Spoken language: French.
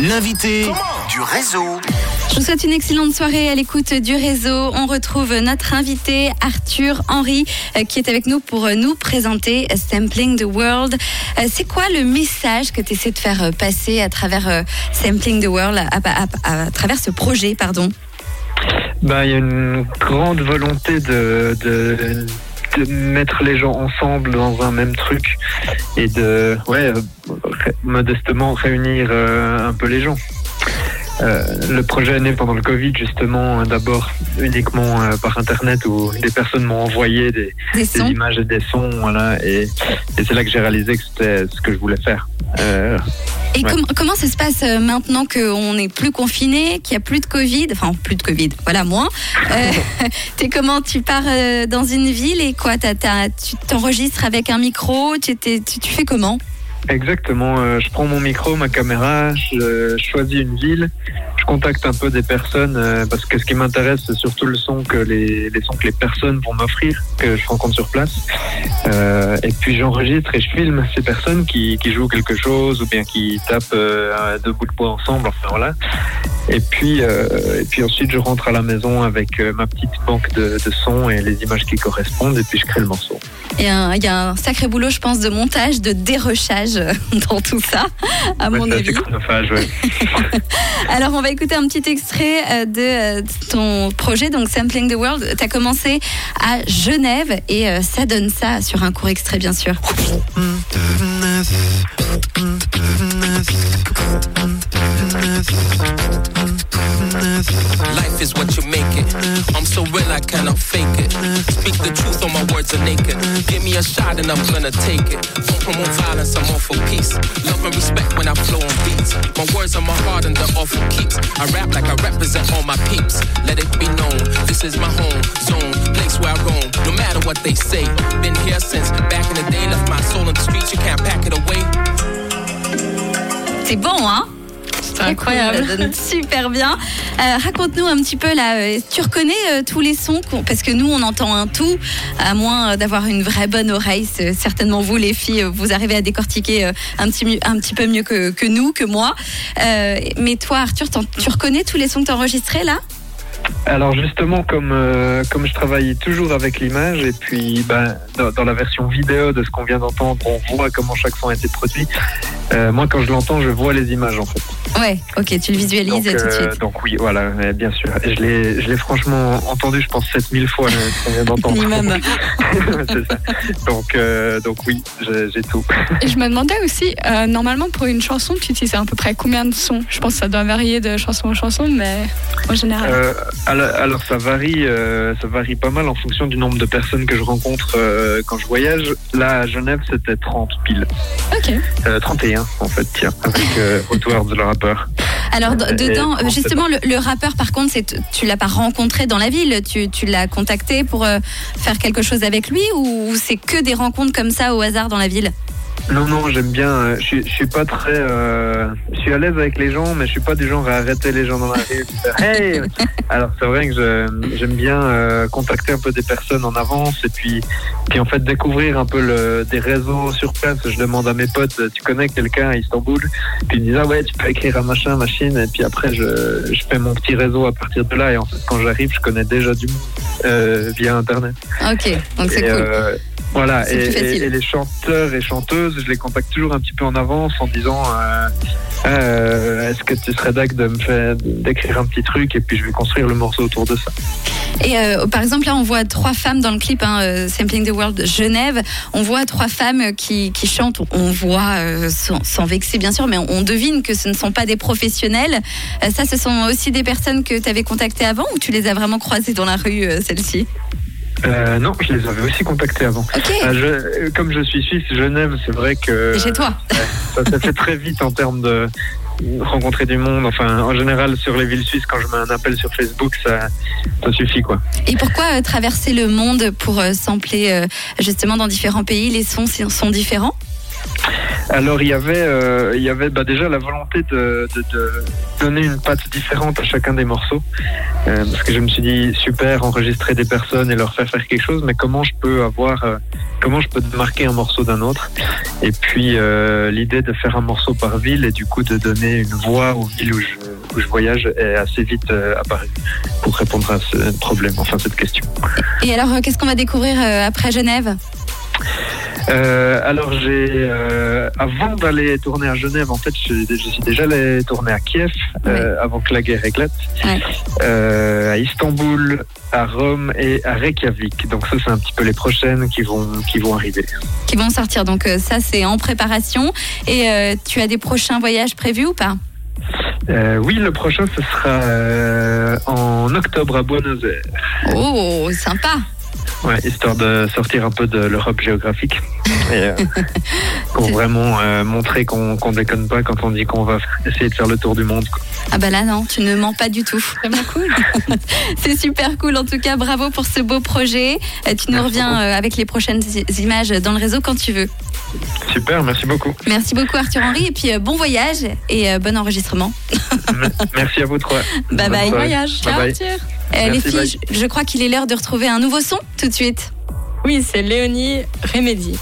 l'invité du réseau. Je vous souhaite une excellente soirée à l'écoute du réseau. On retrouve notre invité Arthur Henry euh, qui est avec nous pour euh, nous présenter Sampling the World. Euh, C'est quoi le message que tu essaies de faire passer à travers Sampling the World, à, à- à travers ce projet, pardon? Ben, il y a une grande volonté de, de, de mettre les gens ensemble dans un même truc et de, ouais, modestement réunir euh, un peu les gens. Euh, le projet est né pendant le Covid, justement, euh, d'abord uniquement euh, par Internet où des personnes m'ont envoyé des, Des images et des sons, voilà, et, et c'est là que j'ai réalisé que c'était ce que je voulais faire. Et Ouais. com- comment ça se passe euh, maintenant qu'on n'est plus confiné, qu'il n'y a plus de Covid, enfin plus de Covid, voilà moins. Euh, t'es comment? Tu pars euh, dans une ville et quoi? Tu t'enregistres avec un micro? Tu, t'es- tu, tu fais comment? Exactement. euh, je prends mon micro, ma caméra, je, je choisis une ville, contacte un peu des personnes euh, parce que ce qui m'intéresse, c'est surtout le son que les, les sons que les personnes vont m'offrir, que je rencontre sur place. Euh, et puis j'enregistre et je filme ces personnes qui, qui jouent quelque chose ou bien qui tapent euh, deux bouts de bois ensemble. Enfin voilà. Et puis, euh, et puis ensuite, je rentre à la maison avec ma petite banque de, de sons et les images qui correspondent, et puis je crée le morceau. Il y, a un, il y a un sacré boulot, je pense, de montage, de dérochage dans tout ça, à mon avis. ouais. Alors, on va écouter un petit extrait euh, de euh, ton projet, donc Sampling the World. Tu as commencé à Genève et euh, ça donne ça sur un court extrait, bien sûr. Naked. Give me a shot and I'm gonna take it. Don't promote violence, I'm all for peace. Love and respect when I flow on beats. My words are my heart and all for keeps. I rap like I represent all my peeps. Let it be known, this is my home zone, place where I roam. No matter what they say, been here since back in the day. Left my soul in the streets, you can't pack it away. C'est bon, hein C'est incroyable. Ça donne super bien. Euh, Raconte-nous un petit peu là. euh, Tu reconnais euh, tous les sons parce que nous on entend un tout, à moins d'avoir une vraie bonne oreille. Certainement vous les filles, vous arrivez à décortiquer euh, un petit mieux- un petit peu mieux que, que nous, que moi. Euh, mais toi, Arthur, tu reconnais tous les sons que tu as enregistrés là? Alors justement, comme euh, comme je travaille toujours avec l'image et puis ben, dans, dans la version vidéo de ce qu'on vient d'entendre, on voit comment chaque son a été produit. Euh, moi, quand je l'entends, je vois les images en fait. Ouais, ok, tu le visualises Donc, tout de euh, suite. donc oui, voilà, bien sûr. Et je l'ai je l'ai franchement entendu, je pense 7000 fois ce qu'on vient d'entendre. Minimum. C'est ça. Donc euh, donc oui, j'ai tout. Et je me demandais aussi, euh, normalement pour une chanson, tu utilises à peu près combien de sons? Je pense que ça doit varier de chanson en chanson, mais en général. Alors, alors, ça varie, ça varie pas mal en fonction du nombre de personnes que je rencontre quand je voyage. Là à Genève, c'était 30 piles. Ok. Euh, 31 en fait, tiens, avec Outward, le rappeur. Alors dedans, et- justement, le, le rappeur, par contre, c'est tu l'as pas rencontré dans la ville, tu, tu l'as contacté pour euh, faire quelque chose avec lui ou c'est que des rencontres comme ça au hasard dans la ville? Non, non, j'aime bien. euh, je, suis- je suis pas très. euh, je suis à l'aise avec les gens, mais je suis pas du genre à arrêter les gens dans la rue. Hey Alors c'est vrai que j'aime bien euh, contacter un peu des personnes en avance et puis, puis en fait découvrir un peu le, des réseaux sur place. Je demande à mes potes, tu connais quelqu'un à Istanbul? Puis ils me disent ah ouais, tu peux écrire un machin, machine. Et puis après je, je fais mon petit réseau à partir de là. Et en fait quand j'arrive, je connais déjà du monde euh, via internet. Ok, donc c'est cool. Voilà, et, les chanteurs et chanteuses, je les contacte toujours un petit peu en avance en disant euh, euh, est-ce que tu serais d'accord de me faire d'écrire un petit truc et puis je vais construire le morceau autour de ça. Et euh, par exemple, là, on voit trois femmes dans le clip hein, Sampling the World Genève. On voit trois femmes qui, qui chantent. On voit, sans, sans vexer bien sûr, mais on, on devine que ce ne sont pas des professionnels. Ça, ce sont aussi des personnes que tu avais contactées avant ou tu les as vraiment croisées dans la rue, celles-ci Euh, non, je les avais aussi contactés avant. Ok. Euh, je- comme je suis suisse, Genève, c'est vrai que chez toi ça s'est fait très vite en termes de rencontrer du monde. Enfin, en général, sur les villes suisses, quand je mets un appel sur Facebook, ça, ça suffit quoi. Et pourquoi euh, traverser le monde pour euh, sampler euh, justement dans différents pays? Les sons sont différents? Alors il y avait, euh, il y avait bah, déjà la volonté de, donner une patte différente à chacun des morceaux, Euh, parce que je me suis dit super enregistrer des personnes et leur faire faire quelque chose, mais comment je peux avoir, euh, comment je peux marquer un morceau d'un autre? Et puis l'idée de faire un morceau par ville et du coup de donner une voix aux villes où je, où je voyage est assez vite apparue pour répondre à ce problème, enfin cette question. Et alors, qu'est-ce qu'on va découvrir après Genève? Euh, alors j'ai euh, avant d'aller tourner à Genève, en fait, je, je suis déjà allé tourner à Kiev euh, avant que la guerre éclate, à Istanbul, à Rome et à Reykjavik. Donc ça, c'est un petit peu les prochaines qui vont qui vont arriver. qui vont sortir. Donc ça, c'est en préparation. Et tu as des prochains voyages prévus ou pas? Euh, oui, le prochain, ce sera euh, en octobre à Buenos Aires. Oh, sympa. Ouais, histoire de sortir un peu de l'Europe géographique et euh, pour C'est- vraiment euh, montrer qu'on qu'on déconne pas quand on dit qu'on va essayer de faire le tour du monde. quoi. Ah bah là, non, tu ne mens pas du tout. Vraiment cool. C'est super cool. En tout cas, bravo pour ce beau projet. Euh, tu nous Merci reviens euh, avec les prochaines images dans le réseau quand tu veux. Super, merci beaucoup. Merci beaucoup Arthur Henry et puis euh, bon voyage et euh, bon enregistrement. Merci à vous trois. Bye bye. soirée. Voyage. Bye Ciao, bye. Arthur. Euh, les filles, je, je crois qu'il est l'heure de retrouver un nouveau son tout de suite. Oui, c'est Léonie Remedy.